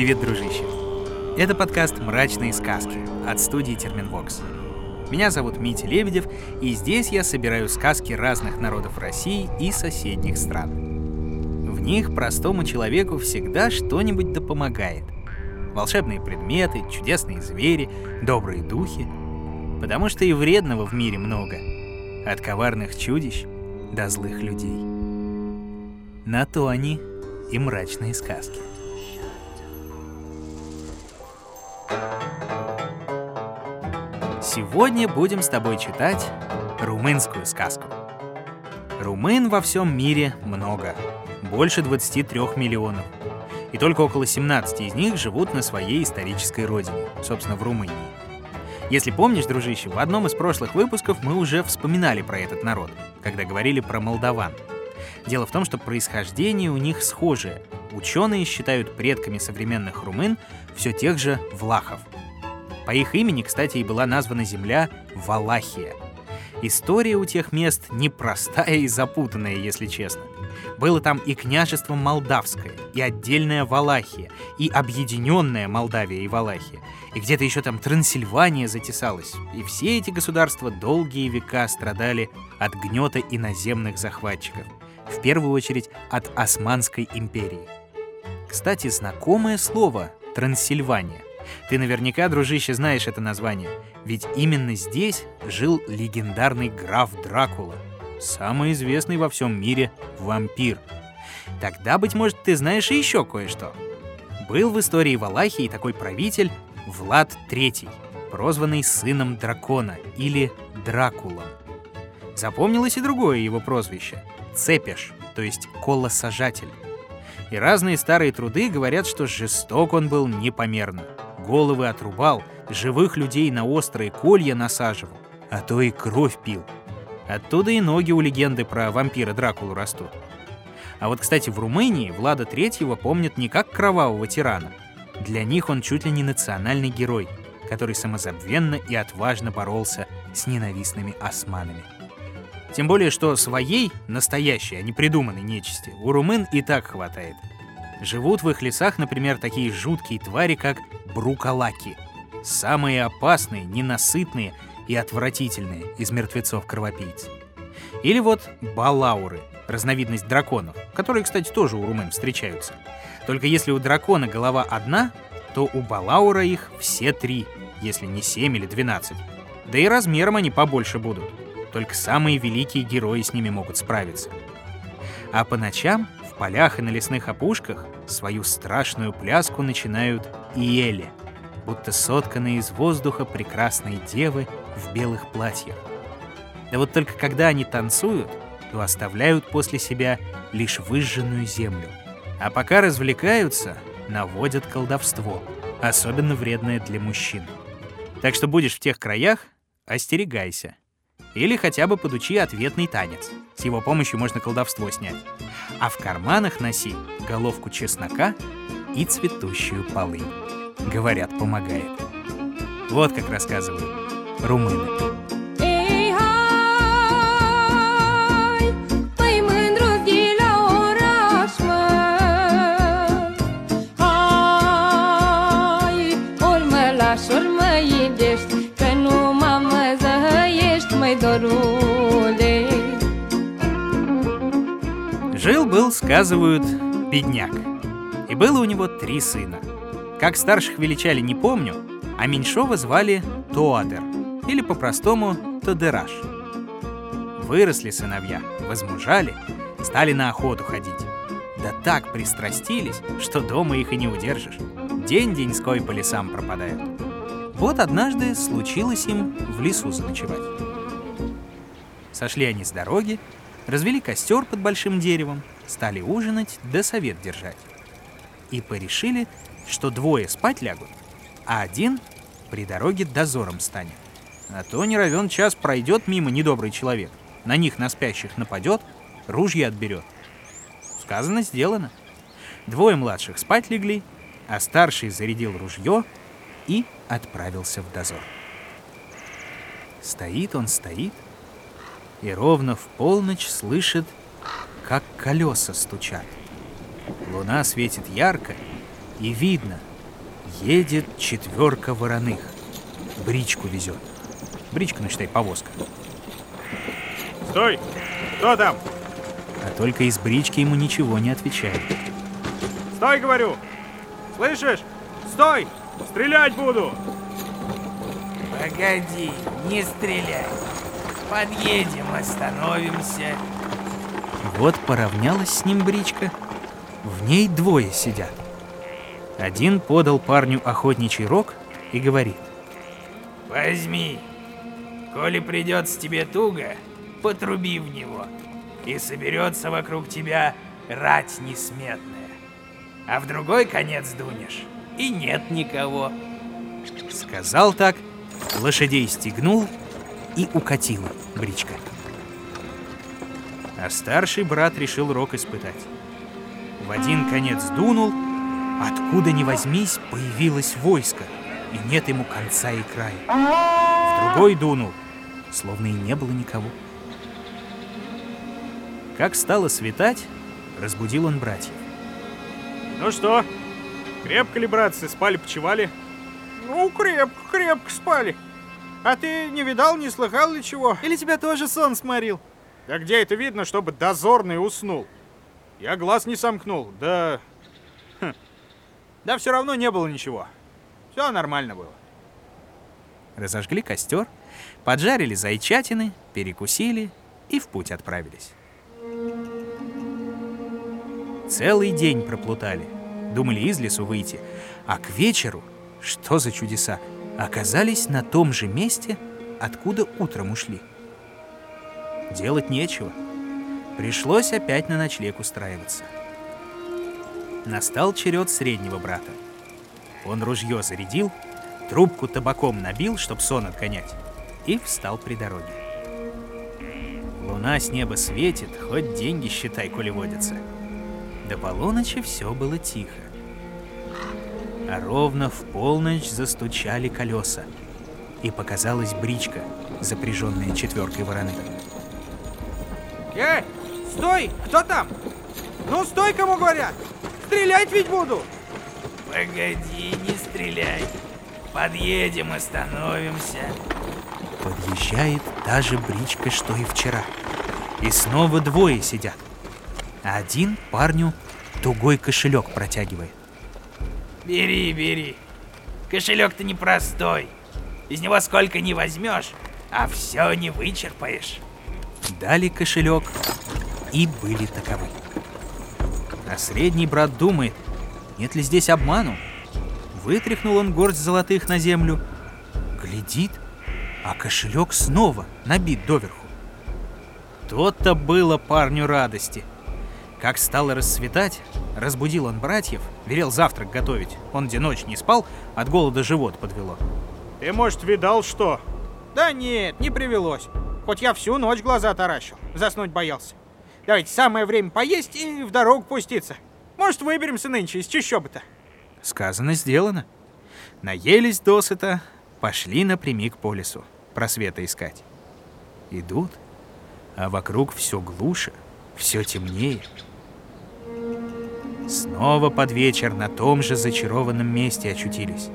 Привет, дружище! Это подкаст «Мрачные сказки» от студии Терминвокс. Меня зовут Митя Лебедев, и здесь я собираю сказки разных народов России и соседних стран. В них простому человеку всегда что-нибудь да помогает. Волшебные предметы, чудесные звери, добрые духи. Потому что и вредного в мире много. От коварных чудищ до злых людей. На то они и мрачные сказки. Сегодня будем с тобой читать румынскую сказку. Румын во всем мире много, больше 23 миллионов. И только около 17 из них живут на своей исторической родине, собственно, в Румынии. Если помнишь, дружище, в одном из прошлых выпусков мы уже вспоминали про этот народ, когда говорили про молдаван. Дело в том, что происхождение у них схожее. Ученые считают предками современных румын все тех же влахов — по их имени, кстати, и была названа земля Валахия. История у тех мест непростая и запутанная, если честно. Было там и княжество Молдавское, и отдельная Валахия, и объединенная Молдавия и Валахия, и где-то еще там Трансильвания затесалась. И все эти государства долгие века страдали от гнета иноземных захватчиков, в первую очередь от Османской империи. Кстати, знакомое слово «Трансильвания» Ты наверняка, дружище, знаешь это название, ведь именно здесь жил легендарный граф Дракула, самый известный во всем мире вампир. Тогда, быть может, ты знаешь и еще кое-что. Был в истории Валахии такой правитель Влад III, прозванный сыном дракона или Дракулом. Запомнилось и другое его прозвище — Цепеш, то есть колосажатель. И разные старые труды говорят, что жесток он был непомерно — головы отрубал, живых людей на острые колья насаживал, а то и кровь пил. Оттуда и ноги у легенды про вампира Дракулу растут. А вот, кстати, в Румынии Влада Третьего помнят не как кровавого тирана. Для них он чуть ли не национальный герой, который самозабвенно и отважно боролся с ненавистными османами. Тем более, что своей, настоящей, а не придуманной нечисти, у румын и так хватает. Живут в их лесах, например, такие жуткие твари, как брукалаки. Самые опасные, ненасытные и отвратительные из мертвецов-кровопийц. Или вот балауры, разновидность драконов, которые, кстати, тоже у румын встречаются. Только если у дракона голова одна, то у балаура их все три, если не семь или двенадцать. Да и размером они побольше будут. Только самые великие герои с ними могут справиться. А по ночам полях и на лесных опушках свою страшную пляску начинают иели, будто сотканные из воздуха прекрасные девы в белых платьях. Да вот только когда они танцуют, то оставляют после себя лишь выжженную землю. А пока развлекаются, наводят колдовство, особенно вредное для мужчин. Так что будешь в тех краях, остерегайся. Или хотя бы подучи ответный танец. С его помощью можно колдовство снять. А в карманах носи головку чеснока и цветущую полынь. Говорят, помогает. Вот как рассказывают румыны. Жил-был, сказывают, бедняк. И было у него три сына. Как старших величали, не помню, а меньшого звали Тоадер, или по-простому Тодераш. Выросли сыновья, возмужали, стали на охоту ходить. Да так пристрастились, что дома их и не удержишь. День-деньской по лесам пропадают. Вот однажды случилось им в лесу заночевать. Сошли они с дороги, развели костер под большим деревом, стали ужинать да совет держать и порешили, что двое спать лягут, а один при дороге дозором станет. А то не равен час пройдет мимо недобрый человек, на них на спящих нападет, ружья отберет. Сказано, сделано. Двое младших спать легли, а старший зарядил ружье и отправился в дозор. Стоит он, стоит, и ровно в полночь слышит, как колеса стучат. Луна светит ярко, и видно, едет четверка вороных. Бричку везет. Бричка, ну считай, повозка. Стой! Кто там? А только из брички ему ничего не отвечает. Стой, говорю! Слышишь? Стой! Стрелять буду! Погоди, не стреляй. Подъедем, остановимся. Вот поравнялась с ним бричка. В ней двое сидят. Один подал парню охотничий рог и говорит. Возьми. Коли придется тебе туго, потруби в него, и соберется вокруг тебя рать несметная. А в другой конец дунешь, и нет никого. Сказал так, лошадей стегнул и укатила бричка. А старший брат решил рог испытать. В один конец дунул, откуда ни возьмись, появилось войско, и нет ему конца и края. В другой дунул, словно и не было никого. Как стало светать, разбудил он братьев. Ну что, крепко ли, братцы, спали-почевали? Ну, крепко, крепко спали. А ты не видал, не слыхал ли чего? Или тебя тоже сон сморил? Да где это видно, чтобы дозорный уснул? Я глаз не сомкнул, да... Хм. Да все равно не было ничего. Все нормально было. Разожгли костер, поджарили зайчатины, перекусили и в путь отправились. Целый день проплутали. Думали из лесу выйти, а к вечеру, что за чудеса, оказались на том же месте, откуда утром ушли. Делать нечего. Пришлось опять на ночлег устраиваться. Настал черед среднего брата. Он ружье зарядил, трубку табаком набил, чтоб сон отгонять, и встал при дороге. Луна с неба светит, хоть деньги считай, коли водятся. До полуночи все было тихо. А ровно в полночь застучали колеса, и показалась бричка, запряженная четверкой вороны. Эй, стой! Кто там? Ну, стой, кому говорят! Стрелять ведь буду! Погоди, не стреляй. Подъедем, остановимся. Подъезжает та же бричка, что и вчера. И снова двое сидят. Один парню тугой кошелек протягивает. Бери, бери. Кошелек-то непростой. Из него сколько не возьмешь, а все не вычерпаешь. Дали кошелек и были таковы. А средний брат думает, нет ли здесь обману. Вытряхнул он горсть золотых на землю, глядит, а кошелек снова набит доверху. То-то было парню радости. Как стало рассветать, разбудил он братьев, велел завтрак готовить. Он где ночь не спал, от голода живот подвело. Ты, может, видал что? Да нет, не привелось. Хоть я всю ночь глаза таращил, заснуть боялся. Давайте самое время поесть и в дорогу пуститься. Может, выберемся нынче из чащобы-то. Сказано, сделано. Наелись досыта, пошли напрямик по лесу, просвета искать. Идут, а вокруг все глуше, все темнее. Снова под вечер на том же зачарованном месте очутились.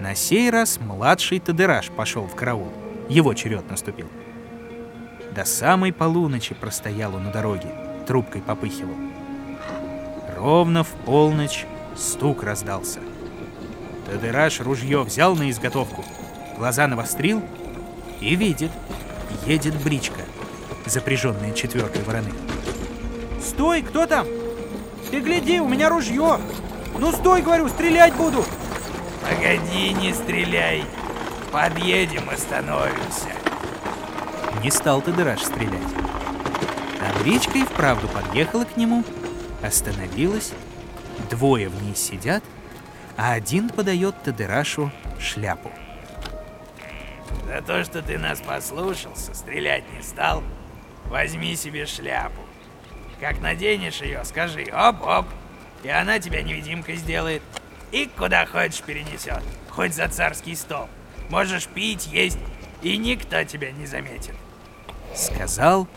На сей раз младший Тадыраш пошел в караул. Его черед наступил. До самой полуночи простоял он у дороги, трубкой попыхивал. Ровно в полночь стук раздался. Тадыраш ружье взял на изготовку, глаза навострил и видит, едет бричка, запряженная четверкой вороны. Стой, кто там? Ты гляди, у меня ружье. Ну стой, говорю, стрелять буду. Погоди, не стреляй. Подъедем, остановимся. Не стал Тадыраш стрелять. А и вправду подъехала к нему, остановилась, двое в ней сидят, а один подает Тадырашу шляпу. За то, что ты нас послушался, стрелять не стал, возьми себе шляпу. Как наденешь ее, скажи «оп-оп», и она тебя невидимкой сделает. И куда хочешь перенесет, хоть за царский стол. Можешь пить, есть, и никто тебя не заметит. Сказал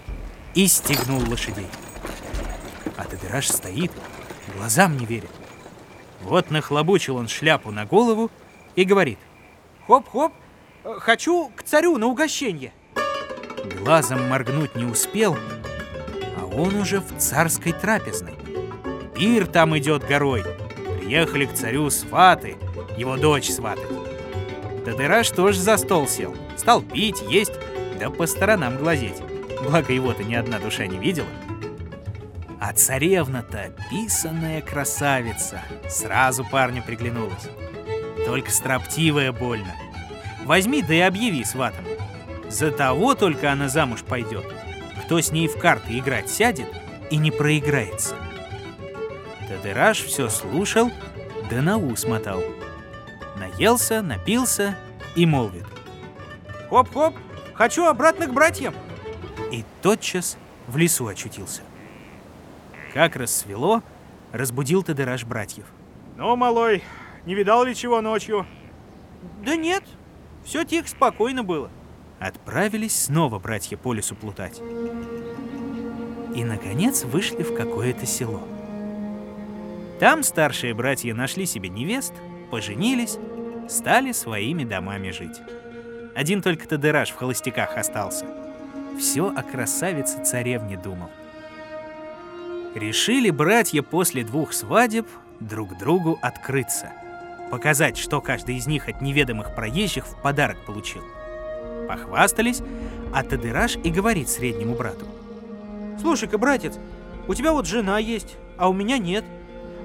и стегнул лошадей. А Тадыраш стоит, глазам не верит. Вот нахлобучил он шляпу на голову и говорит. Хоп-хоп, хочу к царю на угощение. Глазом моргнуть не успел, а он уже в царской трапезной. Пир там идет горой. Приехали к царю сваты, его дочь сватать. Тадыраш тоже за стол сел. Стал пить, есть, да по сторонам глазеть. Благо его-то ни одна душа не видела. А царевна-то писанная красавица. Сразу парню приглянулась. Только строптивая больно. Возьми да и объяви сватом. За того только она замуж пойдет, кто с ней в карты играть сядет и не проиграется. Тадыраш все слушал, да на ус мотал. Наелся, напился и молвит. Хоп-хоп, хочу обратно к братьям. И тотчас в лесу очутился. Как рассвело, разбудил Тадыраш братьев. Ну, малой, не видал ли чего ночью? Да нет, все тихо, спокойно было. Отправились снова братья по лесу плутать. И, наконец, вышли в какое-то село. Там старшие братья нашли себе невест, поженились, стали своими домами жить. Один только Тадыраш в холостяках остался. Все о красавице царевне думал. Решили братья после двух свадеб друг другу открыться. Показать, что каждый из них от неведомых проезжих в подарок получил. Похвастались, а Тадыраш и говорит среднему брату. Слушай-ка, братец, у тебя вот жена есть, а у меня нет.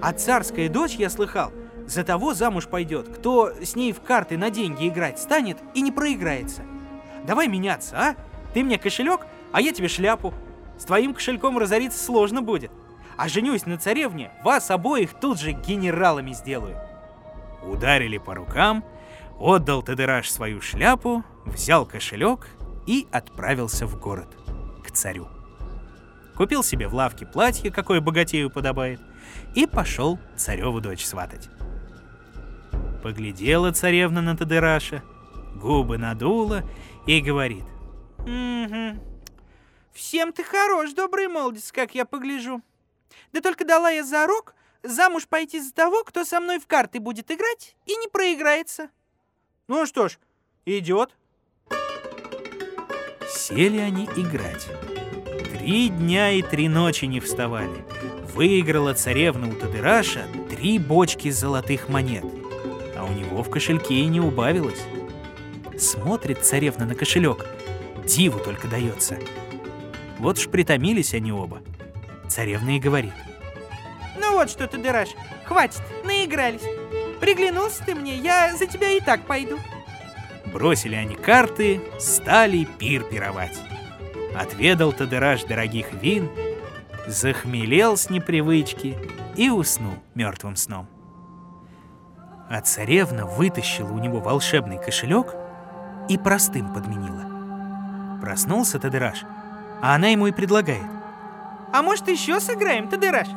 А царская дочь, я слыхал, за того замуж пойдет, кто с ней в карты на деньги играть станет и не проиграется. Давай меняться, а? Ты мне кошелек, а я тебе шляпу. С твоим кошельком разориться сложно будет. А женюсь на царевне, вас обоих тут же генералами сделаю. Ударили по рукам, отдал Тадыраш свою шляпу, взял кошелек и отправился в город, к царю. Купил себе в лавке платье, какое богатею подобает, и пошел цареву дочь сватать. Поглядела царевна на Тадыраша, губы надула и говорит. Угу. Всем ты хорош, добрый молодец, как я погляжу. Да только дала я зарок замуж пойти за того, кто со мной в карты будет играть и не проиграется. Ну что ж, идет. Сели они играть. Три дня и три ночи не вставали. Выиграла царевна у Тадыраша три бочки золотых монет, а у него в кошельке и не убавилось. Смотрит царевна на кошелек, диву только дается. Вот ж притомились они оба. Царевна и говорит. Ну вот что, Тадыраш, хватит, наигрались. Приглянулся ты мне, я за тебя и так пойду. Бросили они карты, стали пир пировать. Отведал Тадыраш дорогих вин, захмелел с непривычки и уснул мертвым сном. А царевна вытащила у него волшебный кошелек и простым подменила. Проснулся Тадыраш, а она ему и предлагает. А может еще сыграем, Тадыраш?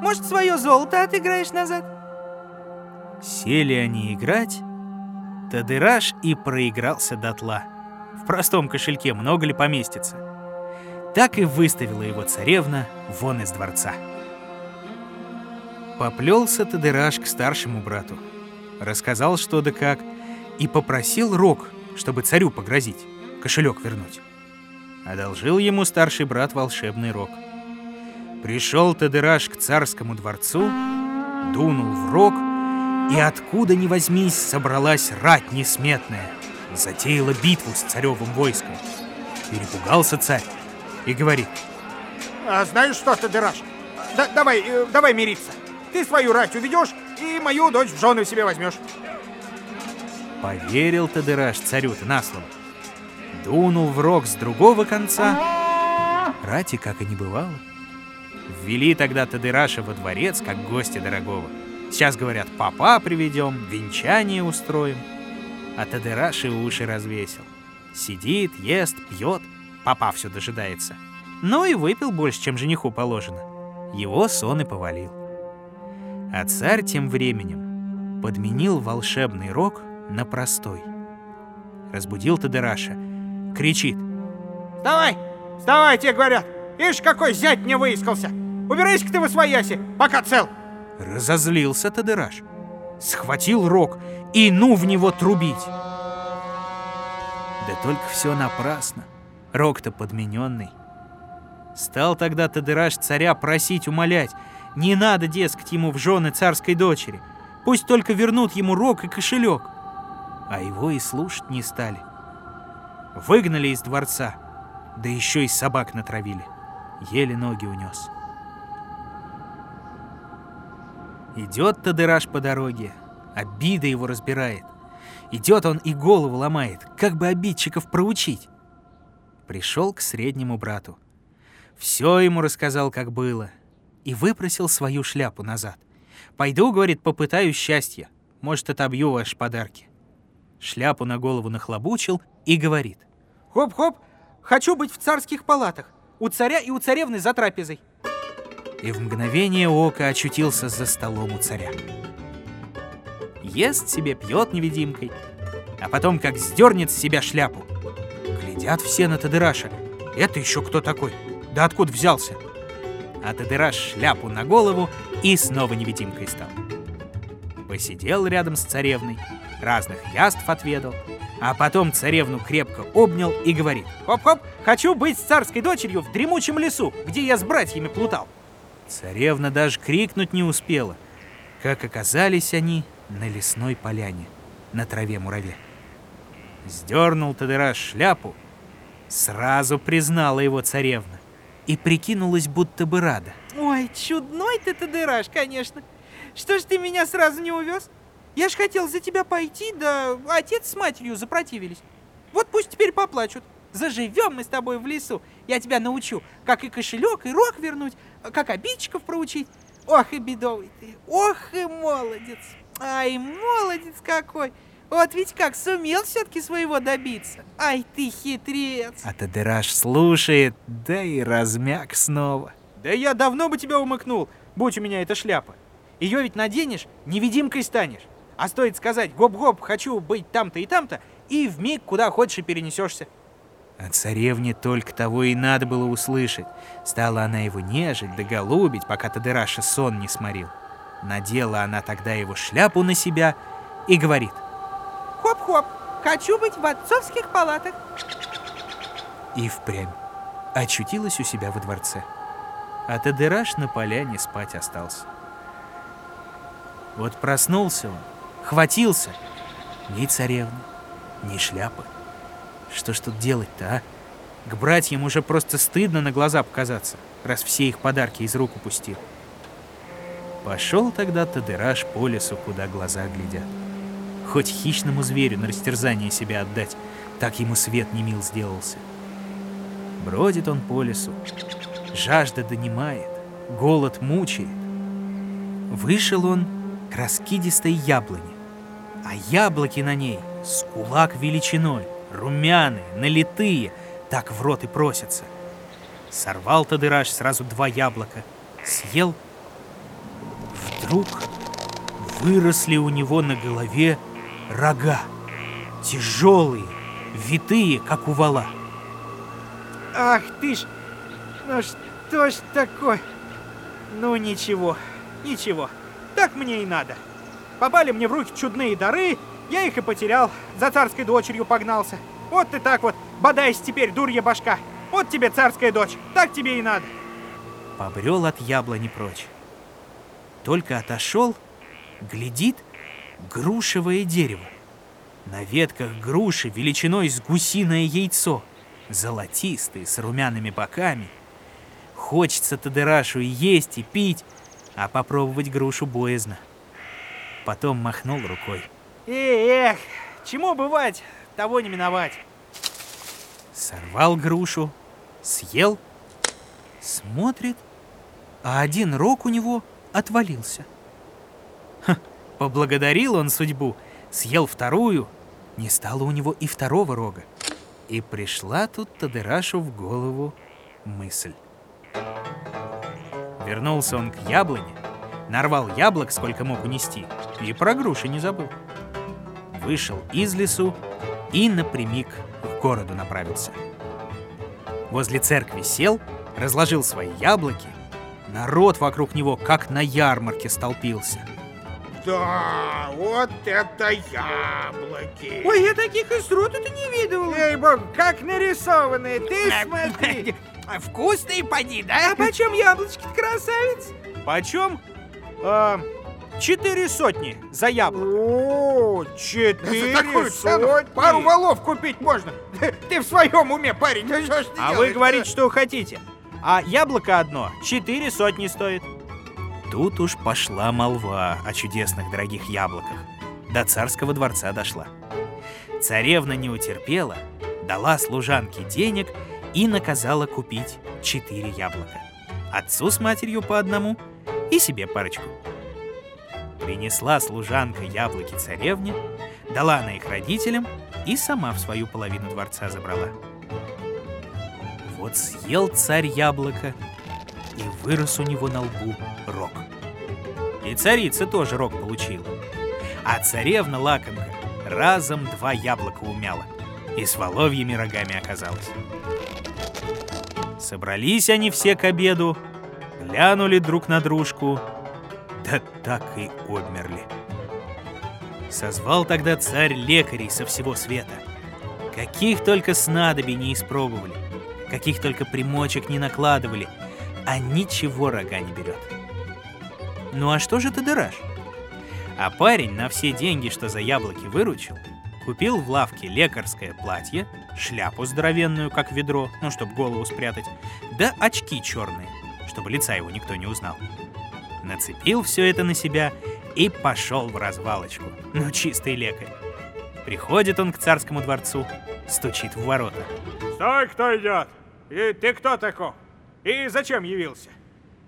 Может свое золото отыграешь назад? Сели они играть, Тадыраш и проигрался дотла. В простом кошельке много ли поместится? Так и выставила его царевна вон из дворца. Поплелся Тадыраш к старшему брату. Рассказал что да как и попросил рог, чтобы царю погрозить, кошелек вернуть. Одолжил ему старший брат волшебный рог. Пришел Тадыраш к царскому дворцу, дунул в рог — и откуда ни возьмись собралась рать несметная, затеяла битву с царевым войском. Перепугался царь и говорит. А знаешь что, ты дыраж? Да, давай, э, давай мириться. Ты свою рать уведешь и мою дочь в жены себе возьмешь. Поверил Тадыраш царю-то на слово. Дунул в рог с другого конца. Рати как и не бывало. Ввели тогда Тадыраша во дворец, как гостя дорогого. Сейчас, говорят, папа приведем, венчание устроим. А Тадыраши уши развесил. Сидит, ест, пьет, папа все дожидается. Ну и выпил больше, чем жениху положено. Его сон и повалил. А царь тем временем подменил волшебный рог на простой. Разбудил Тадыраша. Кричит. «Вставай! Вставай, тебе говорят! Ишь, какой зять мне выискался! Убирайся-ка ты во свояси, пока цел!» Разозлился Тадыраш. Схватил рог и ну в него трубить. Да только все напрасно. Рог-то подмененный. Стал тогда Тадыраш царя просить, умолять. Не надо, дескать, ему в жены царской дочери. Пусть только вернут ему рог и кошелек. А его и слушать не стали. Выгнали из дворца, да еще и собак натравили. Еле ноги унес. Идет Тадыраш по дороге, обида его разбирает. Идет он и голову ломает, как бы обидчиков проучить. Пришел к среднему брату. Все ему рассказал, как было, и выпросил свою шляпу назад. «Пойду, — говорит, — попытаю счастья. Может, отобью ваши подарки». Шляпу на голову нахлобучил и говорит. Хоп-хоп, хочу быть в царских палатах, у царя и у царевны за трапезой. И в мгновение ока очутился за столом у царя. Ест себе, пьет невидимкой, а потом как сдернет с себя шляпу. Глядят все на Тадыраша. Это еще кто такой? Да откуда взялся? А Тадыраш шляпу на голову и снова невидимкой стал. Посидел рядом с царевной, разных яств отведал, а потом царевну крепко обнял и говорит «Хоп-хоп, хочу быть с царской дочерью в дремучем лесу, где я с братьями плутал». Царевна даже крикнуть не успела, как оказались они на лесной поляне, на траве-мураве. Сдернул Тадыраш шляпу, сразу признала его царевна и прикинулась, будто бы рада. Ой, чудной ты, Тадыраш, конечно. Что ж ты меня сразу не увез? Я ж хотел за тебя пойти, да отец с матерью запротивились. Вот пусть теперь поплачут. Заживем мы с тобой в лесу. Я тебя научу, как и кошелек, и рог вернуть, как обидчиков проучить. Ох и бедовый ты, ох и молодец. Ай, молодец какой. Вот ведь как сумел все-таки своего добиться. Ай, ты хитрец. А Тадыраш слушает, да и размяк снова. Да я давно бы тебя умыкнул, будь у меня эта шляпа. Ее ведь наденешь, невидимкой станешь. А стоит сказать «гоп-гоп, хочу быть там-то и там-то», и в миг куда хочешь и перенесешься. А царевне только того и надо было услышать. Стала она его нежить да голубить, пока Тадыраша сон не сморил. Надела она тогда его шляпу на себя и говорит. «Хоп-хоп, хочу быть в отцовских палатах». И впрямь очутилась у себя во дворце. А Тадыраш на поляне спать остался. Вот проснулся он, хватился. Ни царевны, ни шляпы. Что ж тут делать-то, а? К братьям уже просто стыдно на глаза показаться, раз все их подарки из рук упустил. Пошел тогда Тадыраш по лесу, куда глаза глядят. Хоть хищному зверю на растерзание себя отдать, так ему свет не мил сделался. Бродит он по лесу, жажда донимает, голод мучает. Вышел он к раскидистой яблоне, а яблоки на ней с кулак величиной, румяные, налитые, так в рот и просятся. Сорвал Тадыраш сразу два яблока, съел. Вдруг выросли у него на голове рога, тяжелые, витые, как у вала. Ах ты ж, ну что ж такое? Ну ничего, ничего. Так мне и надо. Попали мне в руки чудные дары, я их и потерял, за царской дочерью погнался. Вот ты так вот, бодайся теперь, дурья башка. Вот тебе царская дочь, так тебе и надо. Побрел от яблони прочь. Только отошел, глядит грушевое дерево. На ветках груши величиной с гусиное яйцо, золотистые, с румяными боками. Хочется Тадырашу и есть, и пить, а попробовать грушу боязно. Потом махнул рукой. Эх, чему бывать, того не миновать. Сорвал грушу, съел, смотрит, а один рог у него отвалился. Ха, поблагодарил он судьбу, съел вторую, не стало у него и второго рога. И пришла тут Тадырашу в голову мысль. Вернулся он к яблоне, нарвал яблок, сколько мог унести, и про груши не забыл. Вышел из лесу и напрямик к городу направился. Возле церкви сел, разложил свои яблоки, Народ вокруг него как на ярмарке столпился. Да, вот это яблоки. Ой, я таких и сроду-то не видывал. Эй, бог, как нарисованные, ты смотри. Вкусный поди, да? А почем яблочки красавец? Почем? А, четыре сотни за яблоко. О, четыре сотни. Пару валов купить можно. Ты в своем уме, парень, ну что ж ты А вы говорите, что хотите. А яблоко одно четыре сотни стоит. Тут уж пошла молва о чудесных дорогих яблоках. До царского дворца дошла. Царевна не утерпела, дала служанке денег и наказала купить четыре яблока. Отцу с матерью по одному и себе парочку. Принесла служанка яблоки царевне, дала она их родителям и сама в свою половину дворца забрала. Вот съел царь яблоко, и вырос у него на лбу рог. И царица тоже рог получила. А царевна лакомка разом два яблока умяла и с воловьими рогами оказалась. Собрались они все к обеду, глянули друг на дружку, да так и обмерли. Созвал тогда царь лекарей со всего света. Каких только снадобий не испробовали, каких только примочек не накладывали, а ничего рога не берет. Ну а что же ты дыраж? А парень на все деньги, что за яблоки выручил, купил в лавке лекарское платье, шляпу здоровенную, как ведро, ну, чтобы голову спрятать, да очки черные, чтобы лица его никто не узнал. Нацепил все это на себя и пошел в развалочку. Ну, чистый лекарь. Приходит он к царскому дворцу, стучит в ворота. Стой, кто идет? И ты кто такой? И зачем явился?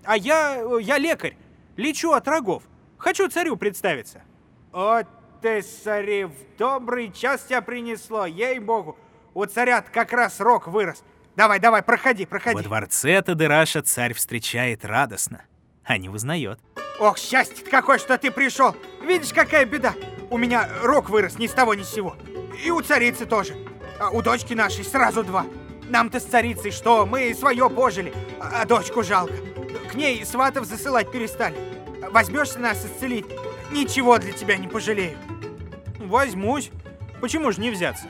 А я... я лекарь. Лечу от рогов. Хочу царю представиться. О, ты, цари, в добрый час тебя принесло, ей-богу. У царя как раз рог вырос. Давай, давай, проходи, проходи. Во дворце Тадыраша царь встречает радостно, а не узнает. Ох, счастье какое, что ты пришел. Видишь, какая беда. У меня рог вырос ни с того ни с сего. И у царицы тоже. А у дочки нашей сразу два. Нам-то с царицей что, мы свое пожили, а а дочку жалко. К ней сватов засылать перестали. Возьмешься нас исцелить, ничего для тебя не пожалею. Возьмусь. Почему же не взяться?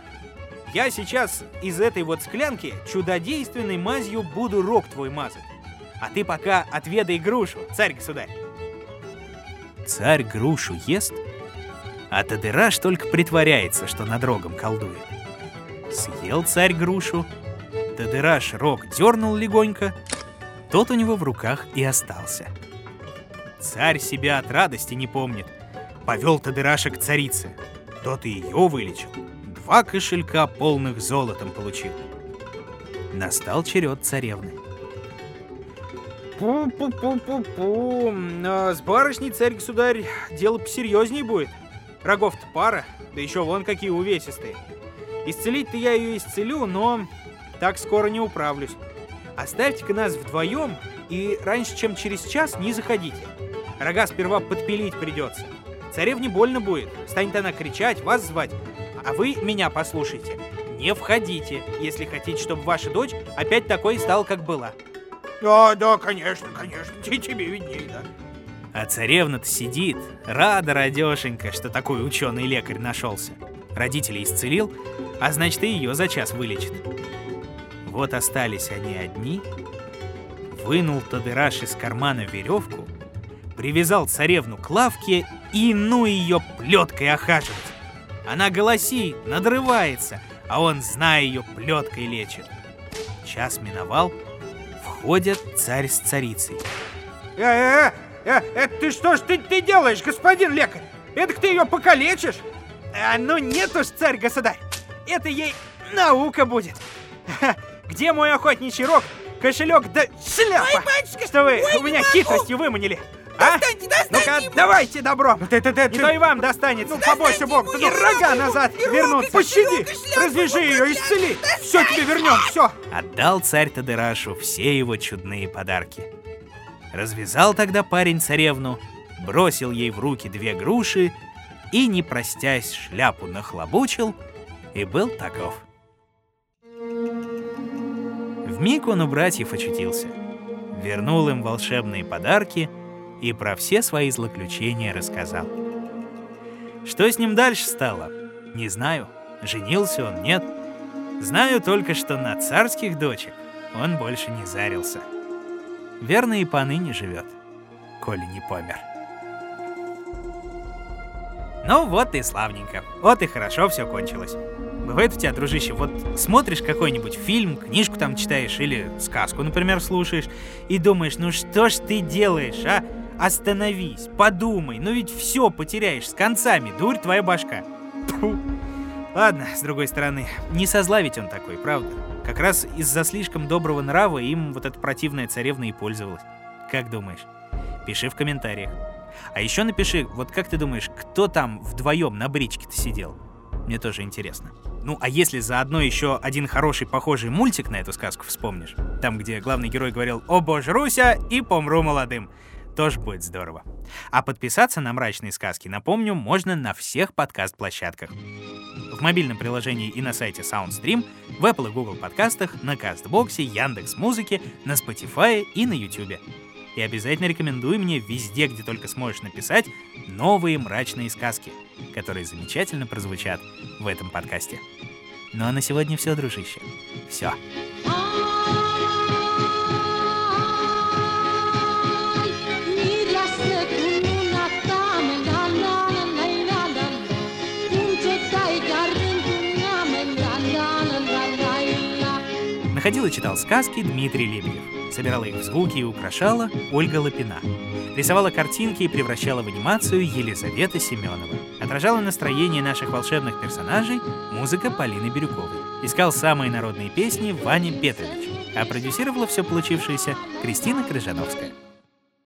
Я сейчас из этой вот склянки чудодейственной мазью буду рог твой мазать. А ты пока отведай грушу, царь-государь. Царь грушу ест, а Тадыраш только притворяется, что над рогом колдует. Съел царь грушу, Тадыраш рог дернул легонько, тот у него в руках и остался. Царь себя от радости не помнит. Повел Тадыраша к царице. Тот и ее вылечил. Два кошелька полных золотом получил. Настал черед царевны. Пу-пу-пу-пу-пу. А с барышней, царь-государь, дело посерьезней будет. Рогов-то пара, да еще вон какие увесистые. Исцелить-то я ее исцелю, но так скоро не управлюсь. Оставьте-ка нас вдвоем и раньше, чем через час, не заходите. Рога сперва подпилить придется. Царевне больно будет. Станет она кричать, вас звать. А вы меня послушайте. Не входите, если хотите, чтобы ваша дочь опять такой стала, как была. Да, да, конечно, конечно, те- тебе видней, да. А царевна-то сидит, рада радешенька, что такой ученый лекарь нашелся. Родителей исцелил, а значит и ее за час вылечит. Вот остались они одни. Вынул Тадыраш из кармана веревку, привязал царевну к лавке и ну ее плеткой охаживать. Она голосит, надрывается, а он, зная ее, плеткой лечит. Час миновал, входят царь с царицей. Э, э, э, это ты что ж ты, ты делаешь, господин лекарь? Это ты ее покалечишь? А, ну нет уж, царь-государь, это ей наука будет. Где мой охотничий рог, кошелек да шляпа? Ой, батюшка, Что вы ой, у меня хитростью выманили? А? Достаньте, Ну-ка, достаньте! давайте добро. Ну ты, ты, ты, Не то и вам достанется. Ну, побойся Достаньте Бог, ну, и рога назад вернут, и пощади, развяжи ее, исцели, все тебе вернем, все. Отдал царь Тадырашу все его чудные подарки. Развязал тогда парень царевну, бросил ей в руки две груши и, не простясь, шляпу нахлобучил и был таков. Вмиг он у братьев очутился. вернул им волшебные подарки и про все свои злоключения рассказал. Что с ним дальше стало? Не знаю. Женился он, нет. Знаю только, что на царских дочек он больше не зарился. Верно, и поныне живет, коли не помер. Ну вот и славненько. Вот и хорошо все кончилось. Бывает у тебя, дружище, вот смотришь какой-нибудь фильм, книжку там читаешь или сказку, например, слушаешь, и думаешь, ну что ж ты делаешь, а? Остановись, подумай, ну ведь все потеряешь с концами, дурь твоя башка. Тьфу. Ладно, с другой стороны, не со зла ведь он такой, правда? Как раз из-за слишком доброго нрава им вот эта противная царевна и пользовалась. Как думаешь? Пиши в комментариях. А еще напиши, вот как ты думаешь, кто там вдвоем на бричке-то сидел? Мне тоже интересно. Ну, а если заодно еще один хороший похожий мультик на эту сказку вспомнишь, там, где главный герой говорил «О боже, Руся!» и «Помру молодым», тоже будет здорово. А подписаться на мрачные сказки, напомню, можно на всех подкаст-площадках. В мобильном приложении и на сайте SoundStream, в Apple и Google подкастах, на Кастбоксе, Яндекс Музыке, на Spotify и на YouTube. И обязательно рекомендуй мне везде, где только сможешь написать, новые мрачные сказки, которые замечательно прозвучат в этом подкасте. Ну а на сегодня все, дружище. Все. Находил и читал сказки Дмитрий Лебедев. Собирала их в звуки и украшала Ольга Лапина. Рисовала картинки и превращала в анимацию Елизавета Семенова. Отражала настроение наших волшебных персонажей музыка Полины Бирюковой. Искал самые народные песни Ваня Петрович. А продюсировала все получившееся Кристина Крыжановская.